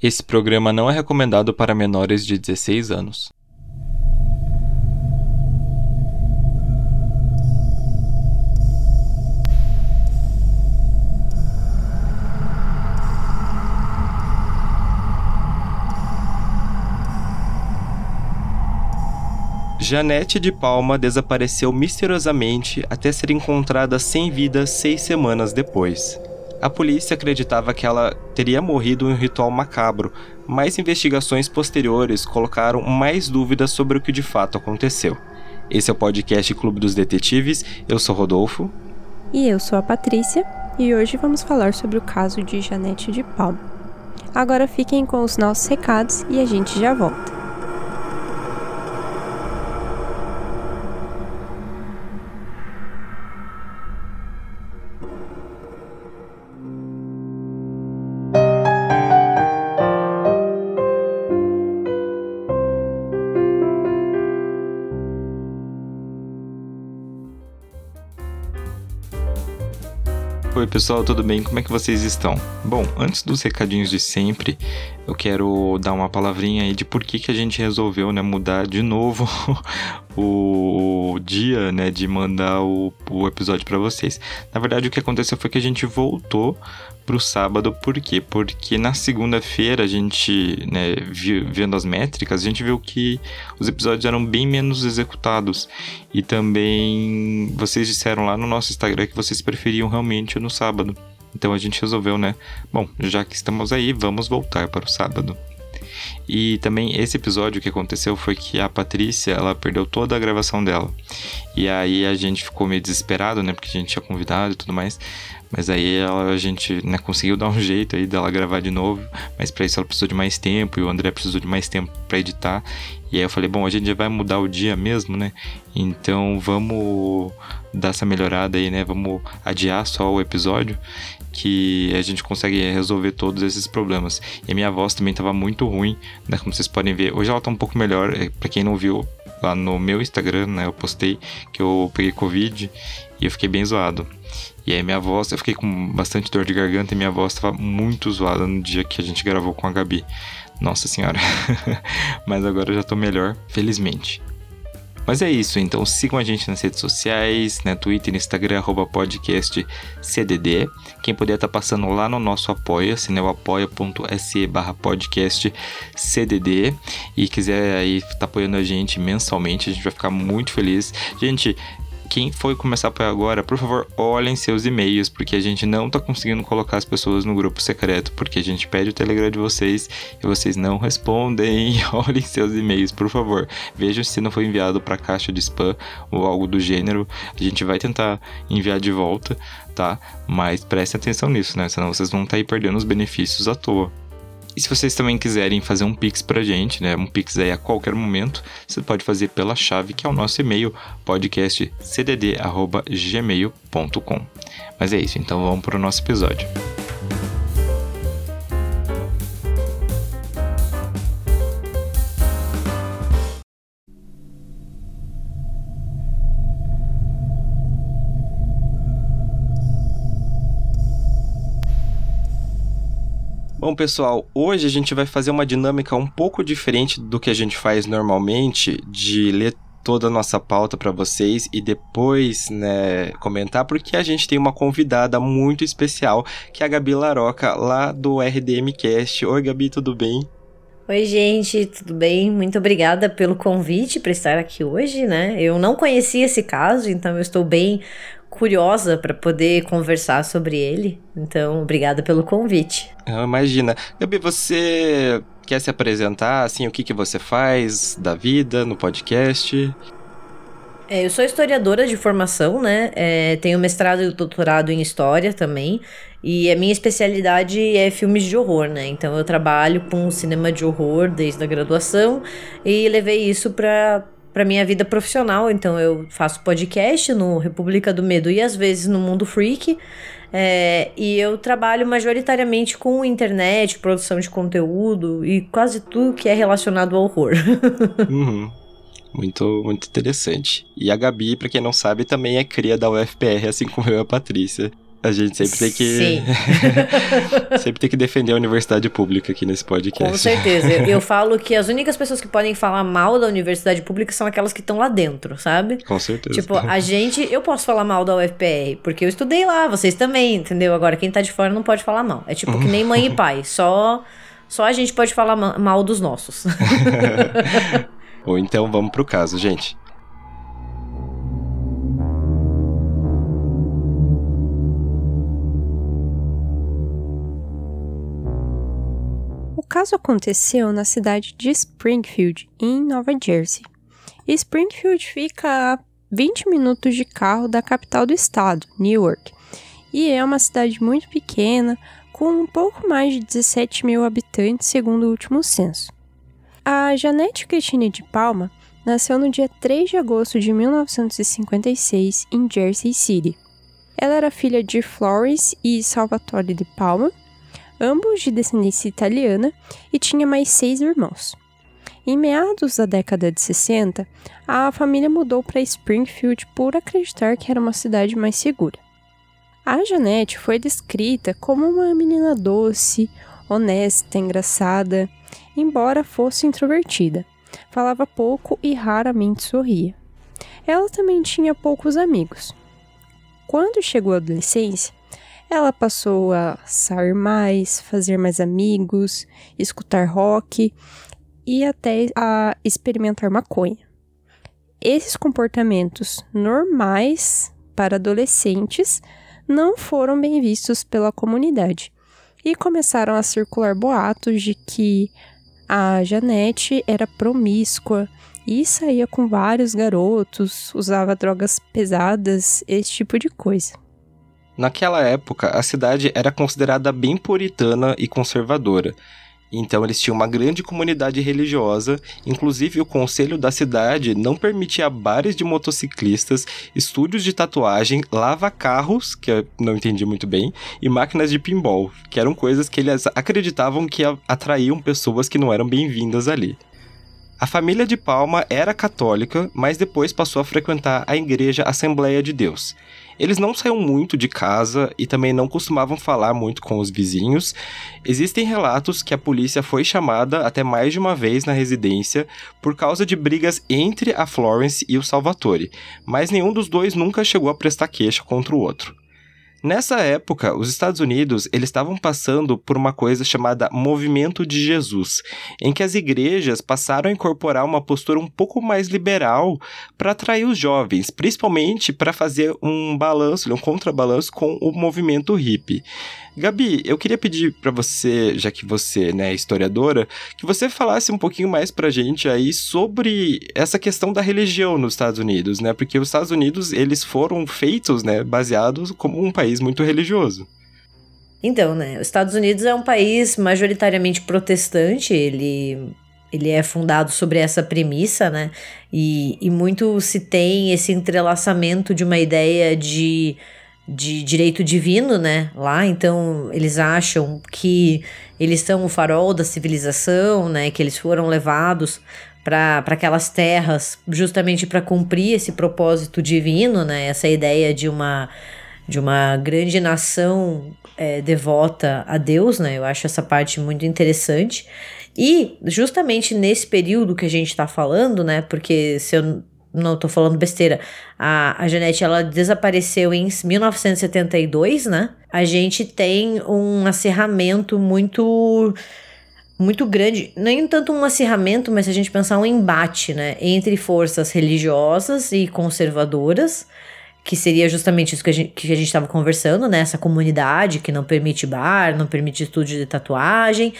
Esse programa não é recomendado para menores de 16 anos. Janete de Palma desapareceu misteriosamente até ser encontrada sem vida seis semanas depois. A polícia acreditava que ela teria morrido em um ritual macabro, mas investigações posteriores colocaram mais dúvidas sobre o que de fato aconteceu. Esse é o podcast Clube dos Detetives, eu sou Rodolfo. E eu sou a Patrícia, e hoje vamos falar sobre o caso de Janete de Palma. Agora fiquem com os nossos recados e a gente já volta. Pessoal, tudo bem? Como é que vocês estão? Bom, antes dos recadinhos de sempre, eu quero dar uma palavrinha aí de por que, que a gente resolveu né, mudar de novo o dia né, de mandar o, o episódio para vocês. Na verdade, o que aconteceu foi que a gente voltou pro sábado, por quê? Porque na segunda-feira a gente, né, vendo as métricas, a gente viu que os episódios eram bem menos executados. E também vocês disseram lá no nosso Instagram que vocês preferiam realmente no sábado. Então a gente resolveu, né? Bom, já que estamos aí, vamos voltar para o sábado. E também esse episódio que aconteceu foi que a Patrícia, ela perdeu toda a gravação dela. E aí a gente ficou meio desesperado, né, porque a gente tinha convidado e tudo mais. Mas aí ela, a gente né, conseguiu dar um jeito aí dela gravar de novo, mas para isso ela precisou de mais tempo e o André precisou de mais tempo para editar. E aí eu falei, bom, a gente já vai mudar o dia mesmo, né? Então vamos dar essa melhorada aí, né? Vamos adiar só o episódio que a gente consegue resolver todos esses problemas. E a minha voz também estava muito ruim, né? Como vocês podem ver. Hoje ela tá um pouco melhor. É, para quem não viu lá no meu Instagram, né? Eu postei que eu peguei Covid e eu fiquei bem zoado. E aí minha voz, eu fiquei com bastante dor de garganta e minha voz estava muito zoada no dia que a gente gravou com a Gabi. Nossa senhora. Mas agora eu já tô melhor, felizmente. Mas é isso, então sigam a gente nas redes sociais, né, Twitter, Instagram, arroba podcast CDD. Quem puder estar tá passando lá no nosso apoia-se, né, o apoia.se barra podcast CDD e quiser aí estar tá apoiando a gente mensalmente, a gente vai ficar muito feliz. Gente, quem foi começar apoiar agora, por favor, olhem seus e-mails, porque a gente não tá conseguindo colocar as pessoas no grupo secreto, porque a gente pede o Telegram de vocês e vocês não respondem. olhem seus e-mails, por favor. Vejam se não foi enviado para caixa de spam ou algo do gênero. A gente vai tentar enviar de volta, tá? Mas prestem atenção nisso, né? Senão vocês vão estar tá aí perdendo os benefícios à toa. E se vocês também quiserem fazer um Pix pra gente, né? Um Pix aí a qualquer momento, você pode fazer pela chave que é o nosso e-mail, podcastcdd.gmail.com. Mas é isso, então vamos pro nosso episódio. Bom, pessoal, hoje a gente vai fazer uma dinâmica um pouco diferente do que a gente faz normalmente, de ler toda a nossa pauta para vocês e depois, né, comentar, porque a gente tem uma convidada muito especial, que é a Gabi Laroca, lá do RDMcast. Oi, Gabi, tudo bem? Oi, gente, tudo bem? Muito obrigada pelo convite para estar aqui hoje, né? Eu não conhecia esse caso, então eu estou bem curiosa para poder conversar sobre ele. Então, obrigada pelo convite. Ah, imagina. Gabi, você quer se apresentar, assim, o que, que você faz da vida no podcast? É, eu sou historiadora de formação, né? É, tenho mestrado e doutorado em história também. E a minha especialidade é filmes de horror, né? Então eu trabalho com cinema de horror desde a graduação e levei isso para para minha vida profissional. Então eu faço podcast no República do Medo e às vezes no Mundo Freak. É, e eu trabalho majoritariamente com internet, produção de conteúdo e quase tudo que é relacionado ao horror. uhum. Muito, muito interessante. E a Gabi, para quem não sabe, também é cria da UFPR, assim como eu e a Patrícia. A gente sempre tem que. sempre tem que defender a universidade pública aqui nesse podcast. Com certeza. Eu, eu, falo que as únicas pessoas que podem falar mal da universidade pública são aquelas que estão lá dentro, sabe? Com certeza. Tipo, a gente. Eu posso falar mal da UFPR, porque eu estudei lá, vocês também, entendeu? Agora, quem tá de fora não pode falar mal. É tipo que nem mãe e pai. Só, só a gente pode falar mal dos nossos. Ou então vamos pro caso, gente. Caso aconteceu na cidade de Springfield, em Nova Jersey. Springfield fica a 20 minutos de carro da capital do estado, Newark, e é uma cidade muito pequena, com um pouco mais de 17 mil habitantes, segundo o último censo. A Janete Christine de Palma nasceu no dia 3 de agosto de 1956 em Jersey City. Ela era filha de Florence e Salvatore de Palma, ambos de descendência italiana, e tinha mais seis irmãos. Em meados da década de 60, a família mudou para Springfield por acreditar que era uma cidade mais segura. A Janete foi descrita como uma menina doce, honesta, engraçada, embora fosse introvertida. Falava pouco e raramente sorria. Ela também tinha poucos amigos. Quando chegou à adolescência, ela passou a sair mais, fazer mais amigos, escutar rock e até a experimentar maconha. Esses comportamentos normais para adolescentes não foram bem vistos pela comunidade e começaram a circular boatos de que a Janete era promíscua e saía com vários garotos, usava drogas pesadas, esse tipo de coisa. Naquela época, a cidade era considerada bem puritana e conservadora. Então eles tinham uma grande comunidade religiosa, inclusive o conselho da cidade não permitia bares de motociclistas, estúdios de tatuagem, lava-carros, que eu não entendi muito bem, e máquinas de pinball, que eram coisas que eles acreditavam que atraíam pessoas que não eram bem-vindas ali. A família de Palma era católica, mas depois passou a frequentar a igreja Assembleia de Deus. Eles não saíam muito de casa e também não costumavam falar muito com os vizinhos. Existem relatos que a polícia foi chamada até mais de uma vez na residência por causa de brigas entre a Florence e o Salvatore, mas nenhum dos dois nunca chegou a prestar queixa contra o outro. Nessa época, os Estados Unidos eles estavam passando por uma coisa chamada Movimento de Jesus, em que as igrejas passaram a incorporar uma postura um pouco mais liberal para atrair os jovens, principalmente para fazer um balanço, um contrabalanço com o movimento hippie. Gabi, eu queria pedir para você, já que você né, é historiadora, que você falasse um pouquinho mais pra gente aí sobre essa questão da religião nos Estados Unidos, né? Porque os Estados Unidos, eles foram feitos, né, baseados como um país muito religioso. Então, né, os Estados Unidos é um país majoritariamente protestante, ele ele é fundado sobre essa premissa, né? E, e muito se tem esse entrelaçamento de uma ideia de de direito divino, né? Lá, então eles acham que eles são o farol da civilização, né? Que eles foram levados para aquelas terras justamente para cumprir esse propósito divino, né? Essa ideia de uma de uma grande nação é, devota a Deus, né? Eu acho essa parte muito interessante. E justamente nesse período que a gente está falando, né? Porque se eu não tô falando besteira. A, a Janete, ela desapareceu em 1972, né? A gente tem um acerramento muito muito grande, nem tanto um acirramento, mas se a gente pensar um embate, né, entre forças religiosas e conservadoras, que seria justamente isso que a gente que a gente estava conversando, né, essa comunidade que não permite bar, não permite estúdio de tatuagem,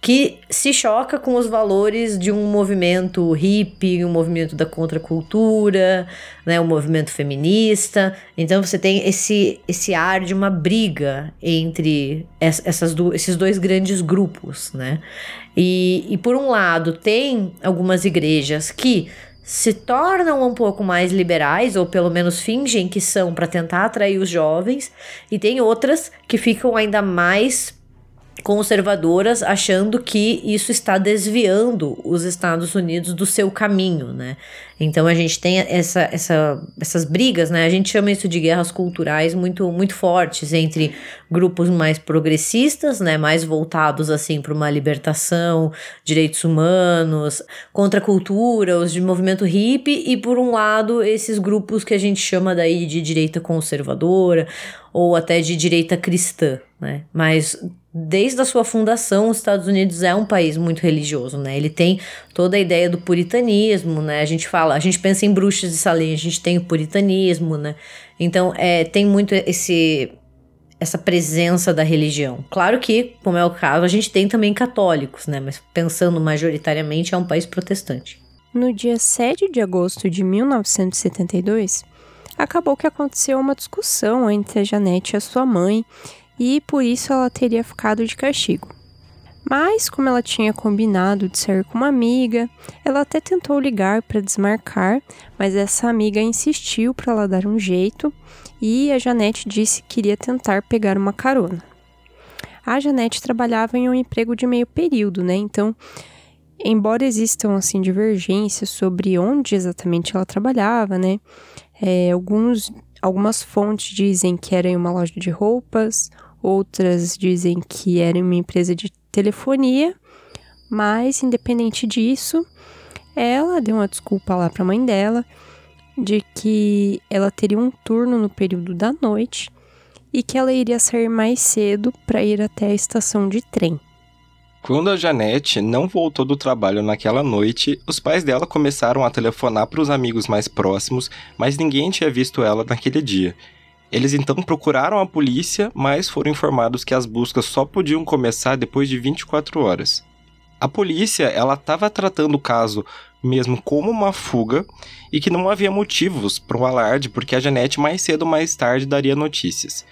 que se choca com os valores de um movimento hippie, um movimento da contracultura, né, um movimento feminista. Então você tem esse, esse ar de uma briga entre essas do, esses dois grandes grupos, né? E, e por um lado tem algumas igrejas que se tornam um pouco mais liberais, ou pelo menos fingem que são para tentar atrair os jovens, e tem outras que ficam ainda mais conservadoras achando que isso está desviando os Estados Unidos do seu caminho, né? Então a gente tem essa, essa, essas brigas, né? A gente chama isso de guerras culturais muito, muito fortes entre grupos mais progressistas, né? Mais voltados assim para uma libertação, direitos humanos, contra a cultura, os de movimento hippie e por um lado esses grupos que a gente chama daí de direita conservadora ou até de direita cristã, né? Mas desde a sua fundação, os Estados Unidos é um país muito religioso, né? Ele tem toda a ideia do puritanismo, né? A gente fala, a gente pensa em bruxas de Salem, a gente tem o puritanismo, né? Então, é, tem muito esse essa presença da religião. Claro que, como é o caso, a gente tem também católicos, né? Mas pensando majoritariamente, é um país protestante. No dia 7 de agosto de 1972, acabou que aconteceu uma discussão entre a Janete e a sua mãe e por isso ela teria ficado de castigo. Mas, como ela tinha combinado de sair com uma amiga, ela até tentou ligar para desmarcar, mas essa amiga insistiu para ela dar um jeito e a Janete disse que iria tentar pegar uma carona. A Janete trabalhava em um emprego de meio período, né? Então, embora existam assim divergências sobre onde exatamente ela trabalhava, né? É, alguns, algumas fontes dizem que era em uma loja de roupas, outras dizem que era uma empresa de telefonia, mas independente disso, ela deu uma desculpa lá para a mãe dela de que ela teria um turno no período da noite e que ela iria sair mais cedo para ir até a estação de trem. Quando a Janete não voltou do trabalho naquela noite, os pais dela começaram a telefonar para os amigos mais próximos, mas ninguém tinha visto ela naquele dia. Eles então procuraram a polícia, mas foram informados que as buscas só podiam começar depois de 24 horas. A polícia, ela estava tratando o caso mesmo como uma fuga e que não havia motivos para um alarde, porque a Janete mais cedo ou mais tarde daria notícias.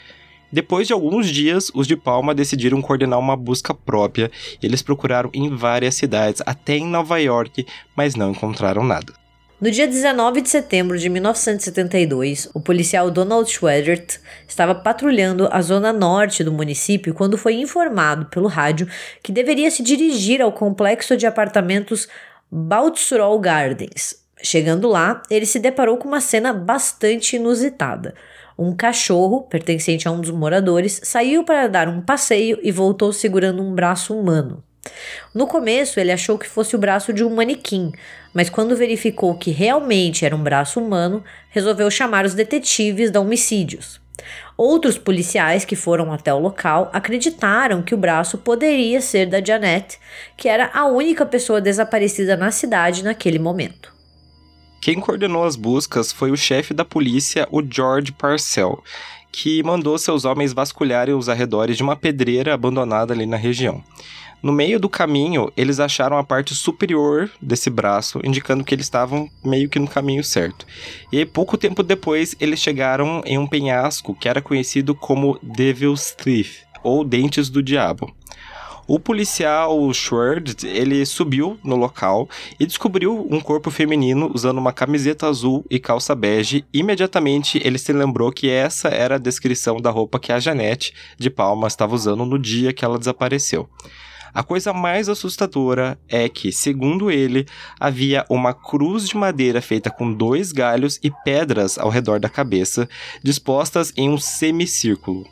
Depois de alguns dias, os de Palma decidiram coordenar uma busca própria. Eles procuraram em várias cidades, até em Nova York, mas não encontraram nada. No dia 19 de setembro de 1972, o policial Donald Schwedert estava patrulhando a zona norte do município quando foi informado pelo rádio que deveria se dirigir ao complexo de apartamentos Baltusrol Gardens. Chegando lá, ele se deparou com uma cena bastante inusitada. Um cachorro, pertencente a um dos moradores, saiu para dar um passeio e voltou segurando um braço humano. No começo, ele achou que fosse o braço de um manequim, mas quando verificou que realmente era um braço humano, resolveu chamar os detetives da homicídios. Outros policiais que foram até o local acreditaram que o braço poderia ser da Janet, que era a única pessoa desaparecida na cidade naquele momento. Quem coordenou as buscas foi o chefe da polícia, o George Parcell, que mandou seus homens vasculharem os arredores de uma pedreira abandonada ali na região. No meio do caminho, eles acharam a parte superior desse braço, indicando que eles estavam meio que no caminho certo. E pouco tempo depois, eles chegaram em um penhasco que era conhecido como Devil's Teeth, ou Dentes do Diabo. O policial Schwerd, ele subiu no local e descobriu um corpo feminino usando uma camiseta azul e calça bege. Imediatamente ele se lembrou que essa era a descrição da roupa que a Janete de Palma estava usando no dia que ela desapareceu. A coisa mais assustadora é que, segundo ele, havia uma cruz de madeira feita com dois galhos e pedras ao redor da cabeça, dispostas em um semicírculo.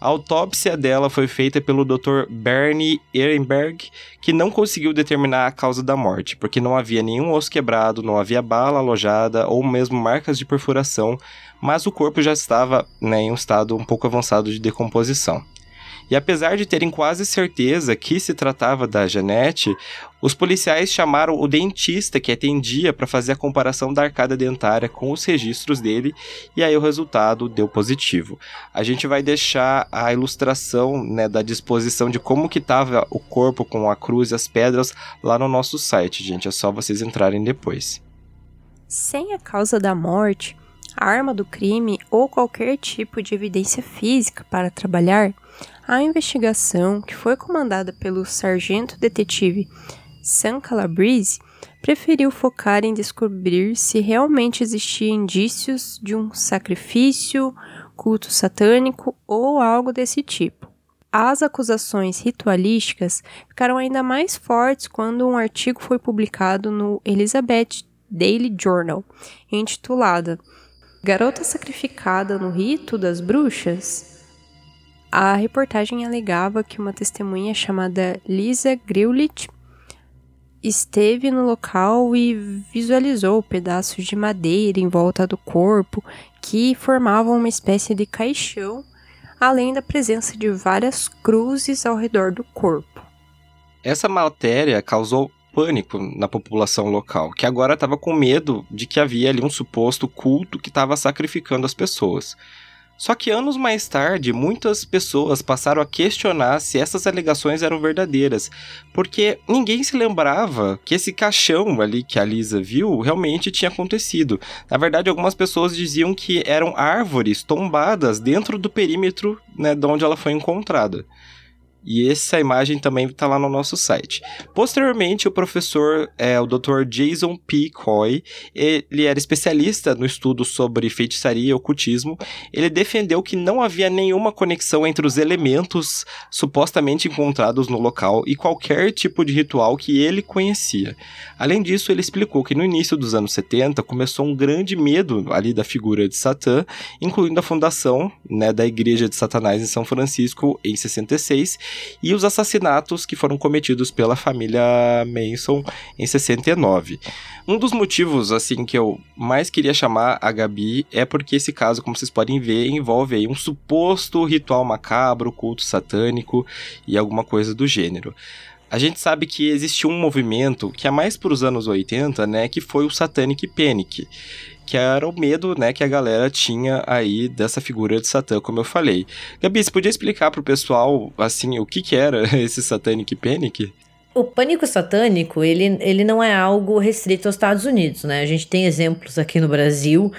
A autópsia dela foi feita pelo Dr. Bernie Ehrenberg, que não conseguiu determinar a causa da morte, porque não havia nenhum osso quebrado, não havia bala alojada ou mesmo marcas de perfuração, mas o corpo já estava né, em um estado um pouco avançado de decomposição. E apesar de terem quase certeza que se tratava da Janete, os policiais chamaram o dentista que atendia para fazer a comparação da arcada dentária com os registros dele, e aí o resultado deu positivo. A gente vai deixar a ilustração né, da disposição de como que estava o corpo com a cruz e as pedras lá no nosso site, gente. É só vocês entrarem depois. Sem a causa da morte, arma do crime ou qualquer tipo de evidência física para trabalhar, a investigação, que foi comandada pelo sargento detetive Sam Calabrese, preferiu focar em descobrir se realmente existiam indícios de um sacrifício, culto satânico ou algo desse tipo. As acusações ritualísticas ficaram ainda mais fortes quando um artigo foi publicado no Elizabeth Daily Journal, intitulado Garota Sacrificada no Rito das Bruxas. A reportagem alegava que uma testemunha chamada Lisa Grewlich esteve no local e visualizou pedaços de madeira em volta do corpo que formavam uma espécie de caixão, além da presença de várias cruzes ao redor do corpo. Essa matéria causou pânico na população local, que agora estava com medo de que havia ali um suposto culto que estava sacrificando as pessoas. Só que anos mais tarde, muitas pessoas passaram a questionar se essas alegações eram verdadeiras, porque ninguém se lembrava que esse caixão ali que a Lisa viu realmente tinha acontecido. Na verdade, algumas pessoas diziam que eram árvores tombadas dentro do perímetro né, de onde ela foi encontrada. E essa imagem também está lá no nosso site. Posteriormente, o professor, é, o Dr. Jason P. Coy, ele era especialista no estudo sobre feitiçaria e ocultismo. Ele defendeu que não havia nenhuma conexão entre os elementos supostamente encontrados no local e qualquer tipo de ritual que ele conhecia. Além disso, ele explicou que no início dos anos 70 começou um grande medo ali da figura de Satã, incluindo a fundação né, da Igreja de Satanás em São Francisco em 66 e os assassinatos que foram cometidos pela família Manson em 69. Um dos motivos, assim, que eu mais queria chamar a Gabi é porque esse caso, como vocês podem ver, envolve aí um suposto ritual macabro, culto satânico e alguma coisa do gênero. A gente sabe que existiu um movimento que é mais para os anos 80, né, que foi o Satanic Panic que era o medo, né, que a galera tinha aí dessa figura de Satã, como eu falei. Gabi, você podia explicar pro pessoal, assim, o que que era esse Satanic Panic? O pânico satânico, ele, ele não é algo restrito aos Estados Unidos, né? A gente tem exemplos aqui no Brasil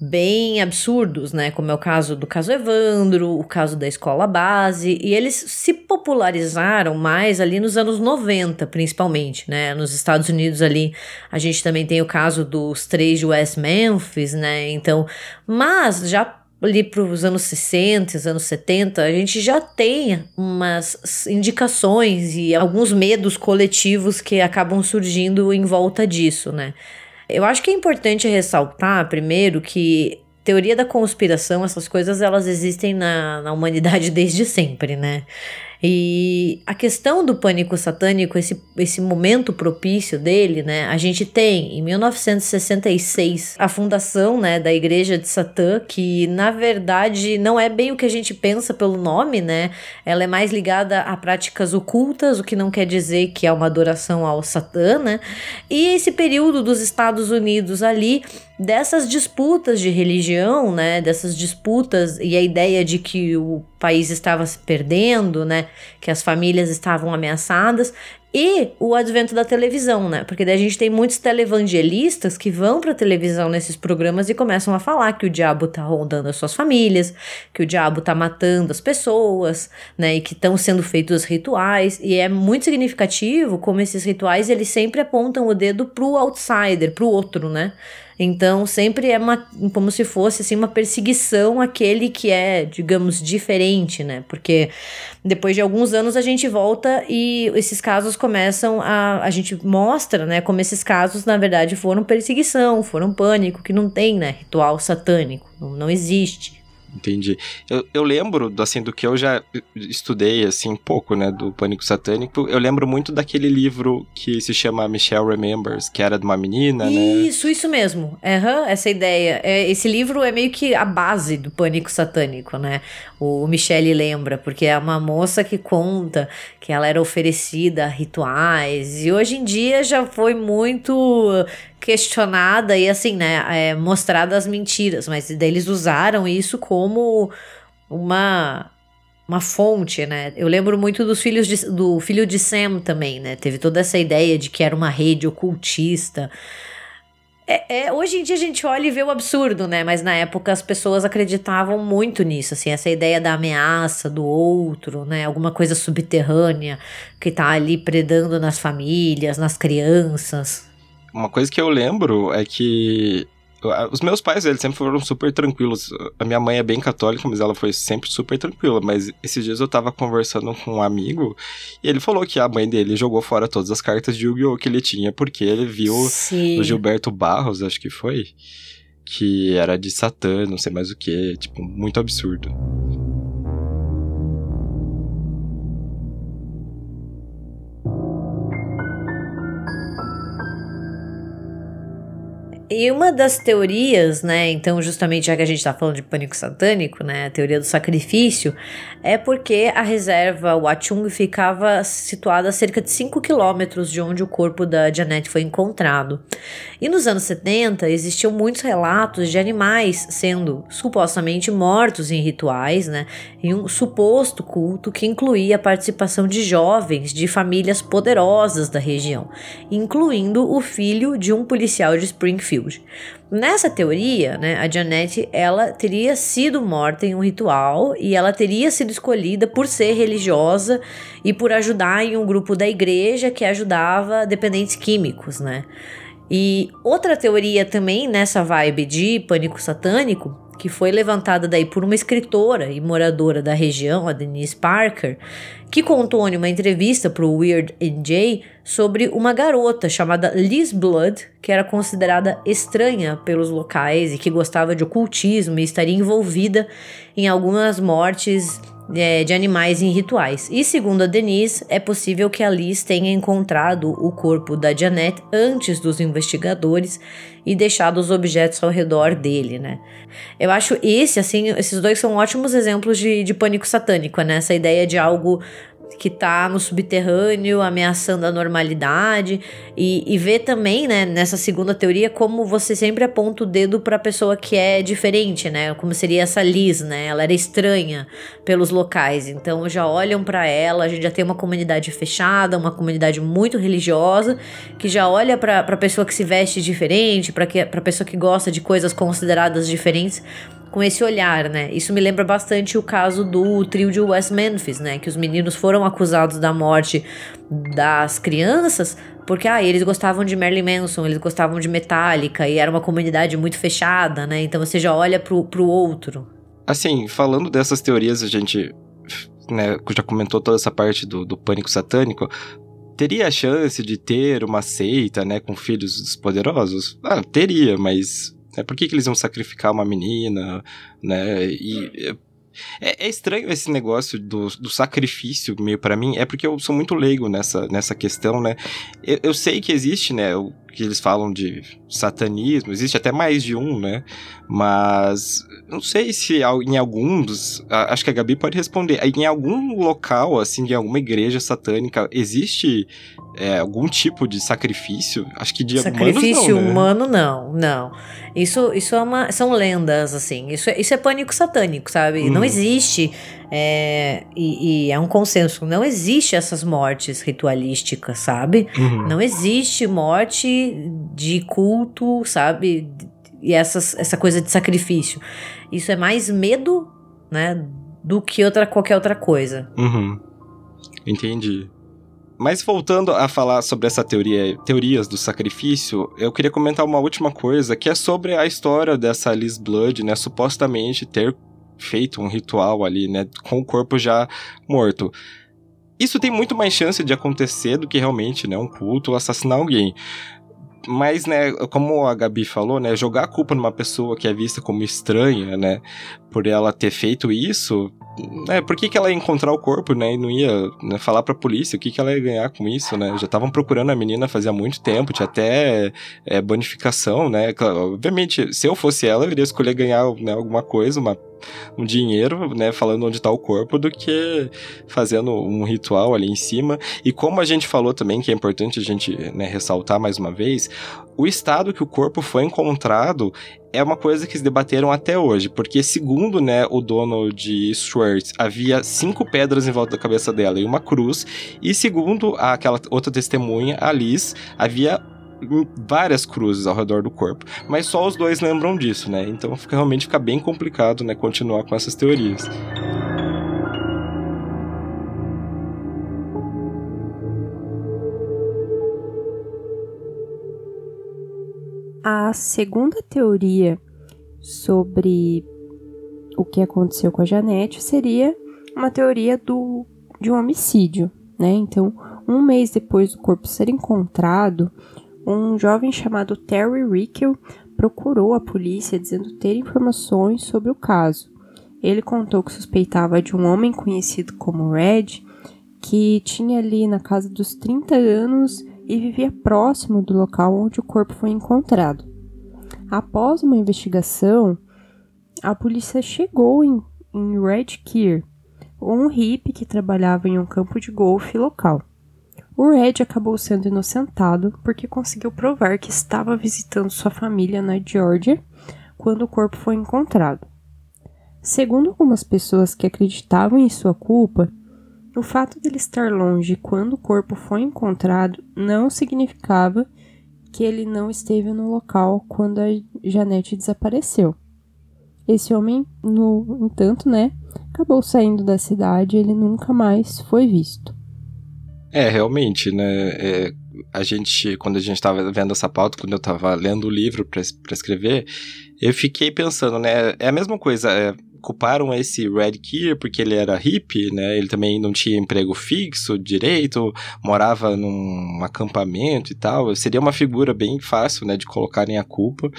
bem absurdos, né? Como é o caso do caso Evandro, o caso da escola base, e eles se popularizaram mais ali nos anos 90, principalmente, né? Nos Estados Unidos ali, a gente também tem o caso dos três de West Memphis, né? Então, mas já ali para os anos 60, anos 70, a gente já tem umas indicações e alguns medos coletivos que acabam surgindo em volta disso, né? Eu acho que é importante ressaltar, primeiro, que teoria da conspiração, essas coisas, elas existem na, na humanidade desde sempre, né? E a questão do pânico satânico, esse, esse momento propício dele, né? A gente tem em 1966 a fundação, né, da Igreja de Satã, que na verdade não é bem o que a gente pensa pelo nome, né? Ela é mais ligada a práticas ocultas, o que não quer dizer que é uma adoração ao Satã, né? E esse período dos Estados Unidos ali dessas disputas de religião, né, dessas disputas e a ideia de que o país estava se perdendo, né, que as famílias estavam ameaçadas e o advento da televisão, né? Porque daí a gente tem muitos televangelistas que vão para televisão nesses programas e começam a falar que o diabo tá rondando as suas famílias, que o diabo tá matando as pessoas, né? E que estão sendo feitos rituais. E é muito significativo como esses rituais eles sempre apontam o dedo pro outsider, pro outro, né? Então, sempre é uma, como se fosse assim, uma perseguição àquele que é, digamos, diferente, né? Porque depois de alguns anos a gente volta e esses casos começam a. A gente mostra, né, como esses casos, na verdade, foram perseguição, foram pânico, que não tem, né, ritual satânico, não, não existe. Entendi. Eu, eu lembro, assim, do que eu já estudei, assim, pouco, né, do Pânico Satânico. Eu lembro muito daquele livro que se chama Michelle Remembers, que era de uma menina, isso, né? Isso, isso mesmo. Uhum, essa ideia. É, esse livro é meio que a base do Pânico Satânico, né? O Michelle lembra, porque é uma moça que conta que ela era oferecida a rituais. E hoje em dia já foi muito questionada e assim, né, é, mostrada as mentiras, mas eles usaram isso como uma uma fonte, né? Eu lembro muito dos filhos de, do filho de Sam também, né? Teve toda essa ideia de que era uma rede ocultista. É, é, hoje em dia a gente olha e vê o absurdo, né? Mas na época as pessoas acreditavam muito nisso, assim, essa ideia da ameaça do outro, né? Alguma coisa subterrânea que tá ali predando nas famílias, nas crianças uma coisa que eu lembro é que Os meus pais, eles sempre foram super tranquilos. A minha mãe é bem católica, mas ela foi sempre super tranquila. Mas esses dias eu tava conversando com um amigo e ele falou que a mãe dele jogou fora todas as cartas de Yu-Gi-Oh! que ele tinha, porque ele viu Sim. o Gilberto Barros, acho que foi, que era de Satã, não sei mais o que, tipo, muito absurdo. E uma das teorias, né, então justamente já que a gente está falando de pânico satânico, né, a teoria do sacrifício, é porque a reserva Watchung ficava situada a cerca de 5 quilômetros de onde o corpo da Janet foi encontrado. E nos anos 70 existiam muitos relatos de animais sendo supostamente mortos em rituais, né, em um suposto culto que incluía a participação de jovens de famílias poderosas da região, incluindo o filho de um policial de Springfield Nessa teoria, né, a Janet ela teria sido morta em um ritual e ela teria sido escolhida por ser religiosa e por ajudar em um grupo da igreja que ajudava dependentes químicos, né? E outra teoria também nessa vibe de pânico satânico que foi levantada daí por uma escritora e moradora da região, a Denise Parker, que contou em uma entrevista para o Weird NJ sobre uma garota chamada Liz Blood, que era considerada estranha pelos locais e que gostava de ocultismo e estaria envolvida em algumas mortes é, de animais em rituais. E segundo a Denise, é possível que a Liz tenha encontrado o corpo da Janet antes dos investigadores e deixado os objetos ao redor dele, né? Eu acho esse, assim, esses dois são ótimos exemplos de, de pânico satânico, né? Essa ideia de algo que tá no subterrâneo ameaçando a normalidade. E, e ver também, né, nessa segunda teoria, como você sempre aponta o dedo pra pessoa que é diferente, né, como seria essa Liz, né, ela era estranha pelos locais, então já olham para ela, a gente já tem uma comunidade fechada, uma comunidade muito religiosa, que já olha pra, pra pessoa que se veste diferente, pra, que, pra pessoa que gosta de coisas consideradas diferentes, com esse olhar, né? Isso me lembra bastante o caso do trio de West Memphis, né? Que os meninos foram acusados da morte das crianças porque ah, eles gostavam de Marilyn Manson, eles gostavam de Metallica e era uma comunidade muito fechada, né? Então você já olha pro, pro outro. Assim, falando dessas teorias, a gente né, já comentou toda essa parte do, do pânico satânico. Teria a chance de ter uma seita, né, com filhos dos poderosos? Ah, teria, mas né? Por que, que eles vão sacrificar uma menina, né? E é, é, estranho esse negócio do, do sacrifício meio para mim, é porque eu sou muito leigo nessa, nessa questão, né? Eu, eu sei que existe, né, o que eles falam de satanismo, existe até mais de um, né? Mas não sei se em alguns, acho que a Gabi pode responder, em algum local, assim, de alguma igreja satânica, existe é, algum tipo de sacrifício? Acho que de sacrifício não, né? humano não, não. Isso, isso é uma, são lendas assim. Isso, é, isso é pânico satânico, sabe? Uhum. Não existe é, e, e, é um consenso. Não existe essas mortes ritualísticas, sabe? Uhum. Não existe morte de culto, sabe? E essas, essa coisa de sacrifício. Isso é mais medo, né? Do que outra, qualquer outra coisa. Uhum. Entendi. Mas voltando a falar sobre essa teoria, teorias do sacrifício, eu queria comentar uma última coisa, que é sobre a história dessa Liz Blood, né, supostamente ter feito um ritual ali, né, com o corpo já morto. Isso tem muito mais chance de acontecer do que realmente, né, um culto assassinar alguém. Mas, né, como a Gabi falou, né, jogar a culpa numa pessoa que é vista como estranha, né, por ela ter feito isso, é, por que, que ela ia encontrar o corpo, né? E não ia né, falar pra polícia o que, que ela ia ganhar com isso, né? Já estavam procurando a menina fazia muito tempo, tinha até é, bonificação, né? Obviamente, se eu fosse ela, eu iria escolher ganhar né, alguma coisa, uma um dinheiro, né, falando onde está o corpo, do que fazendo um ritual ali em cima. E como a gente falou também, que é importante a gente né, ressaltar mais uma vez, o estado que o corpo foi encontrado é uma coisa que se debateram até hoje, porque segundo né, o dono de Schwartz, havia cinco pedras em volta da cabeça dela e uma cruz, e segundo aquela outra testemunha, a Liz, havia várias cruzes ao redor do corpo. Mas só os dois lembram disso, né? Então fica, realmente fica bem complicado, né, continuar com essas teorias. A segunda teoria sobre o que aconteceu com a Janete seria uma teoria do, de um homicídio, né? Então, um mês depois do corpo ser encontrado, um jovem chamado Terry Rickel procurou a polícia dizendo ter informações sobre o caso. Ele contou que suspeitava de um homem conhecido como Red, que tinha ali na casa dos 30 anos e vivia próximo do local onde o corpo foi encontrado. Após uma investigação, a polícia chegou em, em Red Keir, um hippie que trabalhava em um campo de golfe local. O Red acabou sendo inocentado porque conseguiu provar que estava visitando sua família na Geórgia quando o corpo foi encontrado. Segundo algumas pessoas que acreditavam em sua culpa, o fato dele estar longe quando o corpo foi encontrado não significava que ele não esteve no local quando a Janete desapareceu. Esse homem, no entanto, né, acabou saindo da cidade ele nunca mais foi visto. É, realmente, né? É, a gente, quando a gente estava vendo essa pauta, quando eu estava lendo o livro para escrever, eu fiquei pensando, né? É a mesma coisa. É, culparam esse Red Keir porque ele era hippie, né? Ele também não tinha emprego fixo direito, morava num acampamento e tal. Seria uma figura bem fácil, né, de colocarem a culpa.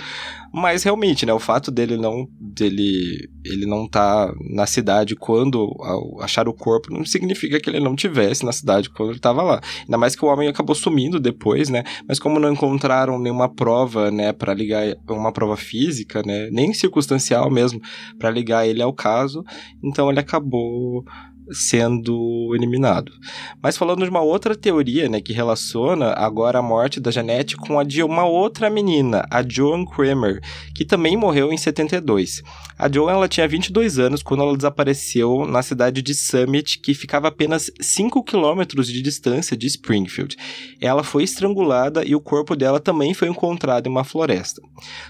Mas realmente, né, o fato dele não dele ele não tá na cidade quando achar o corpo não significa que ele não tivesse na cidade quando ele estava lá. Ainda mais que o homem acabou sumindo depois, né? Mas como não encontraram nenhuma prova, né, para ligar uma prova física, né, nem circunstancial mesmo, para ligar ele ao caso, então ele acabou sendo eliminado. Mas falando de uma outra teoria, né, que relaciona agora a morte da Janete com a de uma outra menina, a Joan Kramer, que também morreu em 72. A Joan ela tinha 22 anos quando ela desapareceu na cidade de Summit, que ficava apenas 5 quilômetros de distância de Springfield. Ela foi estrangulada e o corpo dela também foi encontrado em uma floresta.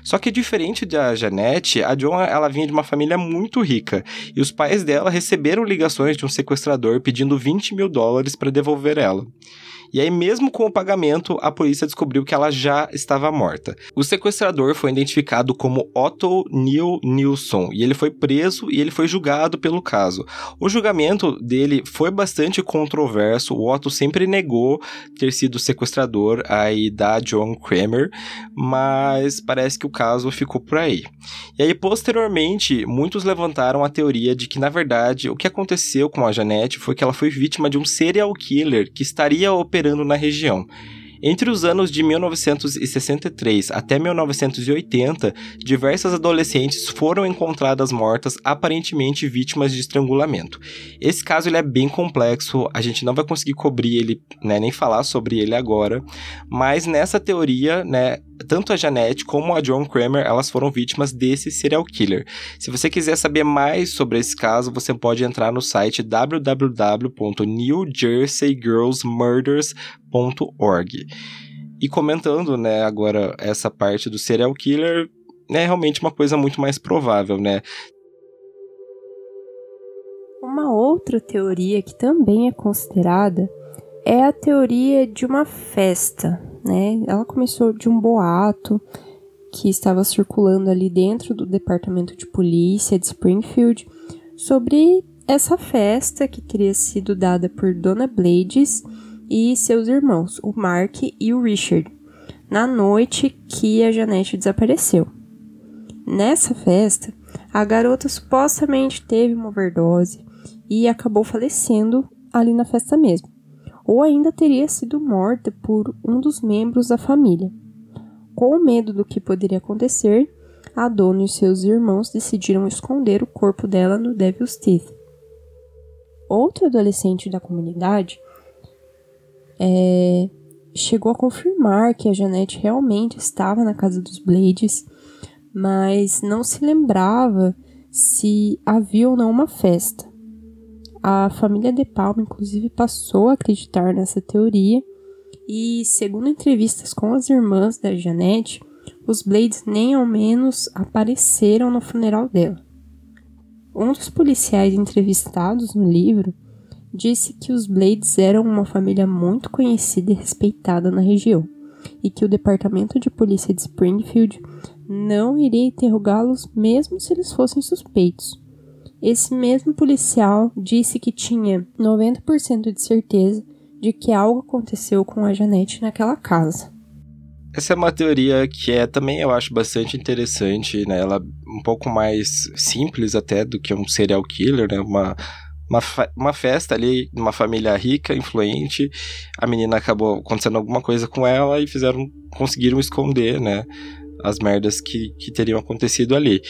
Só que diferente da Janete, a Joan ela vinha de uma família muito rica e os pais dela receberam ligações de um sequestrador pedindo 20 mil dólares para devolver ela. E aí, mesmo com o pagamento, a polícia descobriu que ela já estava morta. O sequestrador foi identificado como Otto Neil Nilsson e ele foi preso e ele foi julgado pelo caso. O julgamento dele foi bastante controverso. O Otto sempre negou ter sido sequestrador aí da John Kramer, mas parece que o caso ficou por aí. E aí, posteriormente, muitos levantaram a teoria de que, na verdade, o que aconteceu com a Janete foi que ela foi vítima de um serial killer que estaria operando operando na região. Entre os anos de 1963 até 1980, diversas adolescentes foram encontradas mortas, aparentemente vítimas de estrangulamento. Esse caso ele é bem complexo, a gente não vai conseguir cobrir ele, né, nem falar sobre ele agora, mas nessa teoria, né, tanto a Janete como a John Kramer, elas foram vítimas desse serial killer. Se você quiser saber mais sobre esse caso, você pode entrar no site E comentando, né, agora essa parte do serial killer, é realmente uma coisa muito mais provável, né? Uma outra teoria que também é considerada é a teoria de uma festa, né? Ela começou de um boato que estava circulando ali dentro do departamento de polícia de Springfield sobre essa festa que teria sido dada por Dona Blades e seus irmãos, o Mark e o Richard, na noite que a Janete desapareceu. Nessa festa, a garota supostamente teve uma overdose e acabou falecendo ali na festa mesmo ou ainda teria sido morta por um dos membros da família. Com medo do que poderia acontecer, a dona e seus irmãos decidiram esconder o corpo dela no Devil's Teeth. Outro adolescente da comunidade é, chegou a confirmar que a Janete realmente estava na casa dos Blades, mas não se lembrava se havia ou não uma festa. A família De Palma, inclusive, passou a acreditar nessa teoria, e segundo entrevistas com as irmãs da Janete, os Blades nem ao menos apareceram no funeral dela. Um dos policiais entrevistados no livro disse que os Blades eram uma família muito conhecida e respeitada na região, e que o departamento de polícia de Springfield não iria interrogá-los mesmo se eles fossem suspeitos. Esse mesmo policial disse que tinha 90% de certeza de que algo aconteceu com a Janete naquela casa. Essa é uma teoria que é também eu acho bastante interessante, né? Ela é um pouco mais simples até do que um serial killer, né? Uma uma, uma festa ali, uma família rica, influente. A menina acabou acontecendo alguma coisa com ela e fizeram, conseguiram esconder, né? As merdas que, que teriam acontecido ali.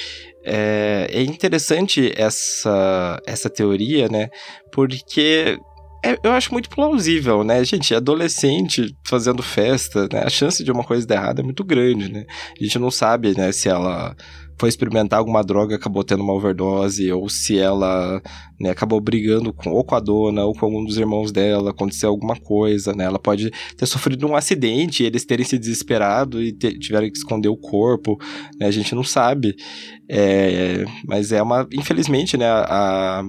É, é interessante essa, essa teoria, né? Porque é, eu acho muito plausível, né? Gente, adolescente fazendo festa, né? A chance de uma coisa dar errado é muito grande, né? A gente não sabe, né, se ela foi experimentar alguma droga acabou tendo uma overdose, ou se ela né, acabou brigando com, ou com a dona ou com algum dos irmãos dela, aconteceu alguma coisa, né? Ela pode ter sofrido um acidente eles terem se desesperado e ter, tiveram que esconder o corpo, né? A gente não sabe. É, mas é uma. Infelizmente, né? A,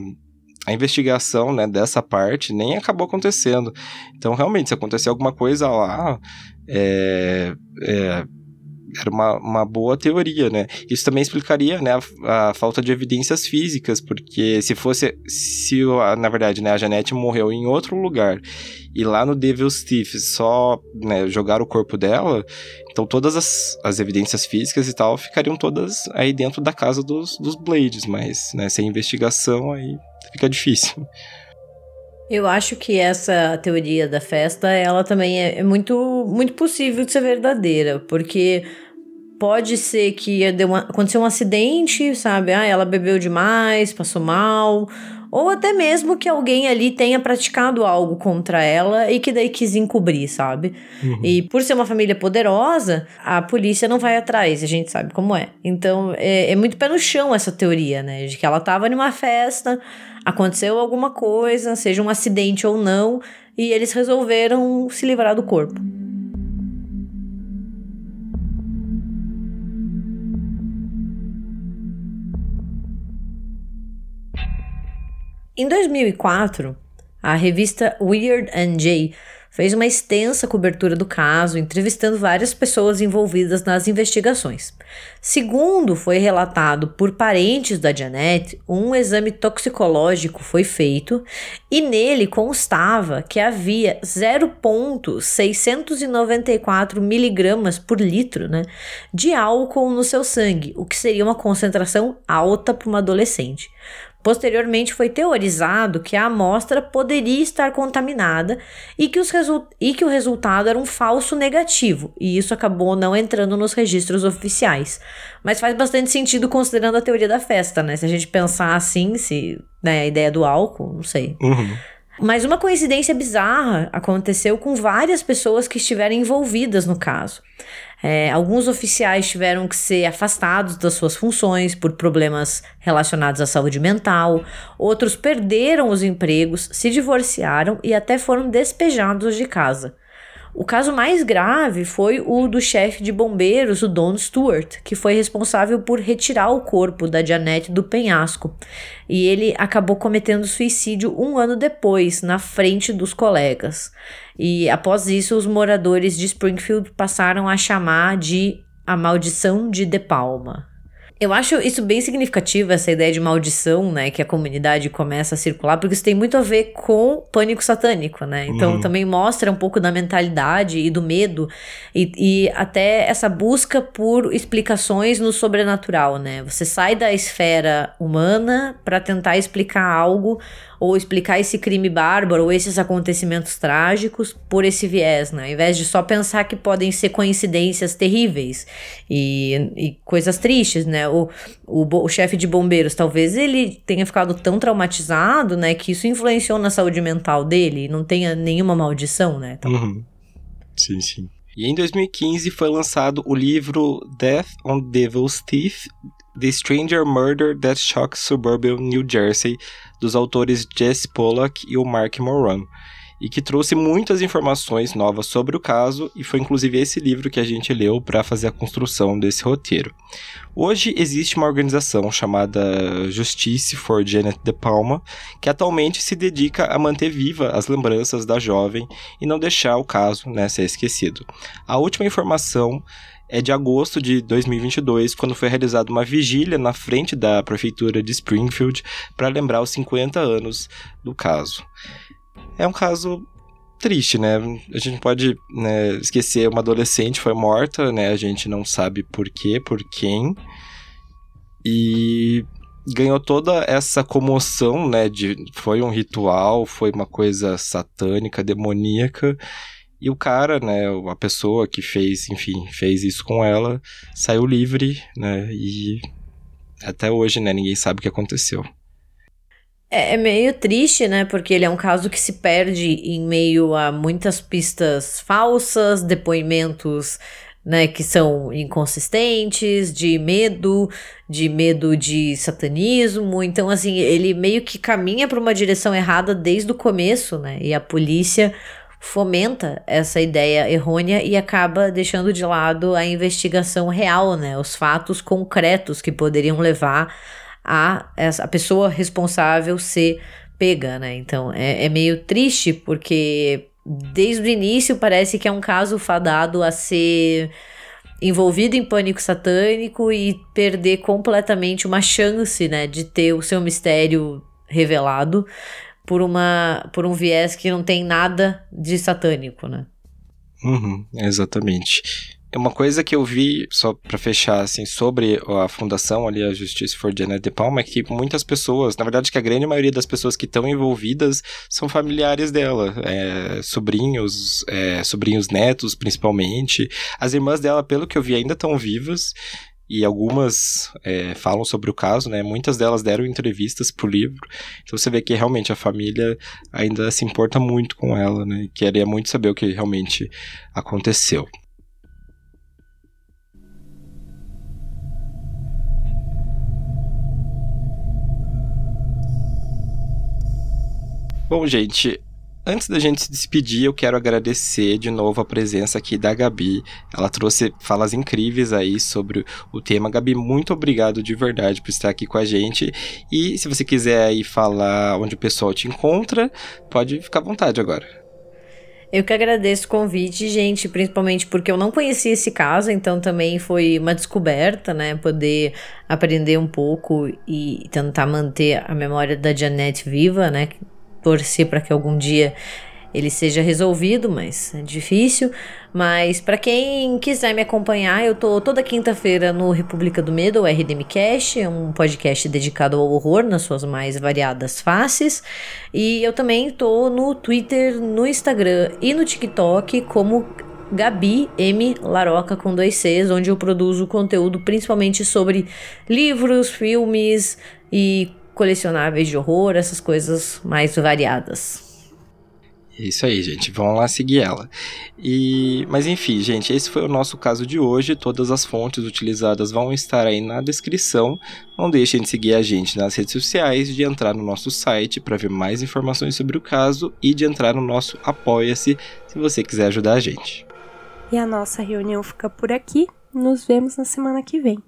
a investigação né, dessa parte nem acabou acontecendo. Então, realmente, se acontecer alguma coisa lá, é, é, era uma, uma boa teoria, né? Isso também explicaria, né, a, a, falta de evidências físicas, porque se fosse, se na verdade, né, a Janete morreu em outro lugar e lá no Devil's Thief só, né, jogaram o corpo dela, então todas as, as evidências físicas e tal ficariam todas aí dentro da casa dos, dos Blades, mas, né, sem investigação aí fica difícil. Eu acho que essa teoria da festa, ela também é, é muito, muito possível de ser verdadeira, porque pode ser que uma, aconteceu um acidente, sabe? Ah, ela bebeu demais, passou mal, ou até mesmo que alguém ali tenha praticado algo contra ela e que daí quis encobrir, sabe? Uhum. E por ser uma família poderosa, a polícia não vai atrás, a gente sabe como é. Então é, é muito pé no chão essa teoria, né? De que ela tava numa festa, aconteceu alguma coisa, seja um acidente ou não, e eles resolveram se livrar do corpo. Em 2004, a revista Weird and Jay fez uma extensa cobertura do caso, entrevistando várias pessoas envolvidas nas investigações. Segundo foi relatado por parentes da Janet, um exame toxicológico foi feito e nele constava que havia 0,694 miligramas por litro né, de álcool no seu sangue, o que seria uma concentração alta para uma adolescente. Posteriormente foi teorizado que a amostra poderia estar contaminada e que, os e que o resultado era um falso negativo, e isso acabou não entrando nos registros oficiais. Mas faz bastante sentido considerando a teoria da festa, né? Se a gente pensar assim, se né, a ideia do álcool, não sei. Uhum. Mas uma coincidência bizarra aconteceu com várias pessoas que estiveram envolvidas no caso. É, alguns oficiais tiveram que ser afastados das suas funções por problemas relacionados à saúde mental, outros perderam os empregos, se divorciaram e até foram despejados de casa. O caso mais grave foi o do chefe de bombeiros, o Don Stewart, que foi responsável por retirar o corpo da Janet do penhasco. E ele acabou cometendo suicídio um ano depois, na frente dos colegas. E após isso, os moradores de Springfield passaram a chamar de a maldição de De Palma. Eu acho isso bem significativo, essa ideia de maldição, né, que a comunidade começa a circular, porque isso tem muito a ver com pânico satânico, né? Então uhum. também mostra um pouco da mentalidade e do medo e, e até essa busca por explicações no sobrenatural, né? Você sai da esfera humana para tentar explicar algo ou explicar esse crime bárbaro ou esses acontecimentos trágicos por esse viés, né? Ao invés de só pensar que podem ser coincidências terríveis e, e coisas tristes, né? O, o, o chefe de bombeiros, talvez ele tenha ficado tão traumatizado, né? Que isso influenciou na saúde mental dele não tenha nenhuma maldição, né? Então... Uhum. Sim, sim. E em 2015 foi lançado o livro Death on Devil's Teeth, The Stranger Murder That Shocks Suburban New Jersey, dos autores Jesse Pollack e o Mark Moran. E que trouxe muitas informações novas sobre o caso, e foi inclusive esse livro que a gente leu para fazer a construção desse roteiro. Hoje existe uma organização chamada Justice for Janet De Palma, que atualmente se dedica a manter viva as lembranças da jovem e não deixar o caso né, ser esquecido. A última informação é de agosto de 2022, quando foi realizada uma vigília na frente da prefeitura de Springfield para lembrar os 50 anos do caso. É um caso triste, né? A gente pode né, esquecer uma adolescente foi morta, né? A gente não sabe por quê, por quem. E ganhou toda essa comoção, né? De foi um ritual, foi uma coisa satânica, demoníaca. E o cara, né, a pessoa que fez, enfim, fez isso com ela, saiu livre, né? E até hoje, né, ninguém sabe o que aconteceu. É, é meio triste, né? Porque ele é um caso que se perde em meio a muitas pistas falsas, depoimentos né, que são inconsistentes, de medo, de medo de satanismo. Então, assim, ele meio que caminha para uma direção errada desde o começo, né? E a polícia fomenta essa ideia errônea e acaba deixando de lado a investigação real, né? Os fatos concretos que poderiam levar a essa a pessoa responsável ser pega, né? Então é, é meio triste porque desde o início parece que é um caso fadado a ser envolvido em pânico satânico e perder completamente uma chance, né, de ter o seu mistério revelado por uma por um viés que não tem nada de satânico, né? Uhum, exatamente. Uma coisa que eu vi, só para fechar, assim, sobre a fundação ali, a Justiça for Janet de Palma, é que muitas pessoas, na verdade que a grande maioria das pessoas que estão envolvidas são familiares dela, é, sobrinhos, é, sobrinhos netos, principalmente. As irmãs dela, pelo que eu vi, ainda estão vivas, e algumas é, falam sobre o caso, né? Muitas delas deram entrevistas pro livro. Então você vê que realmente a família ainda se importa muito com ela, né? Queria muito saber o que realmente aconteceu. Bom, gente, Antes da gente se despedir, eu quero agradecer de novo a presença aqui da Gabi. Ela trouxe falas incríveis aí sobre o tema. Gabi, muito obrigado de verdade por estar aqui com a gente. E se você quiser aí falar onde o pessoal te encontra, pode ficar à vontade agora. Eu que agradeço o convite, gente, principalmente porque eu não conhecia esse caso, então também foi uma descoberta, né? Poder aprender um pouco e tentar manter a memória da Janete viva, né? Torcer para que algum dia ele seja resolvido, mas é difícil. Mas para quem quiser me acompanhar, eu tô toda quinta-feira no República do Medo, o RDM Cast, é um podcast dedicado ao horror nas suas mais variadas faces. E eu também tô no Twitter, no Instagram e no TikTok como Gabi M Laroca com dois Cs, onde eu produzo conteúdo principalmente sobre livros, filmes e colecionáveis de horror, essas coisas mais variadas. É isso aí, gente. Vão lá seguir ela. E, mas enfim, gente, esse foi o nosso caso de hoje. Todas as fontes utilizadas vão estar aí na descrição. Não deixem de seguir a gente nas redes sociais, de entrar no nosso site para ver mais informações sobre o caso e de entrar no nosso Apoia-se se você quiser ajudar a gente. E a nossa reunião fica por aqui. Nos vemos na semana que vem.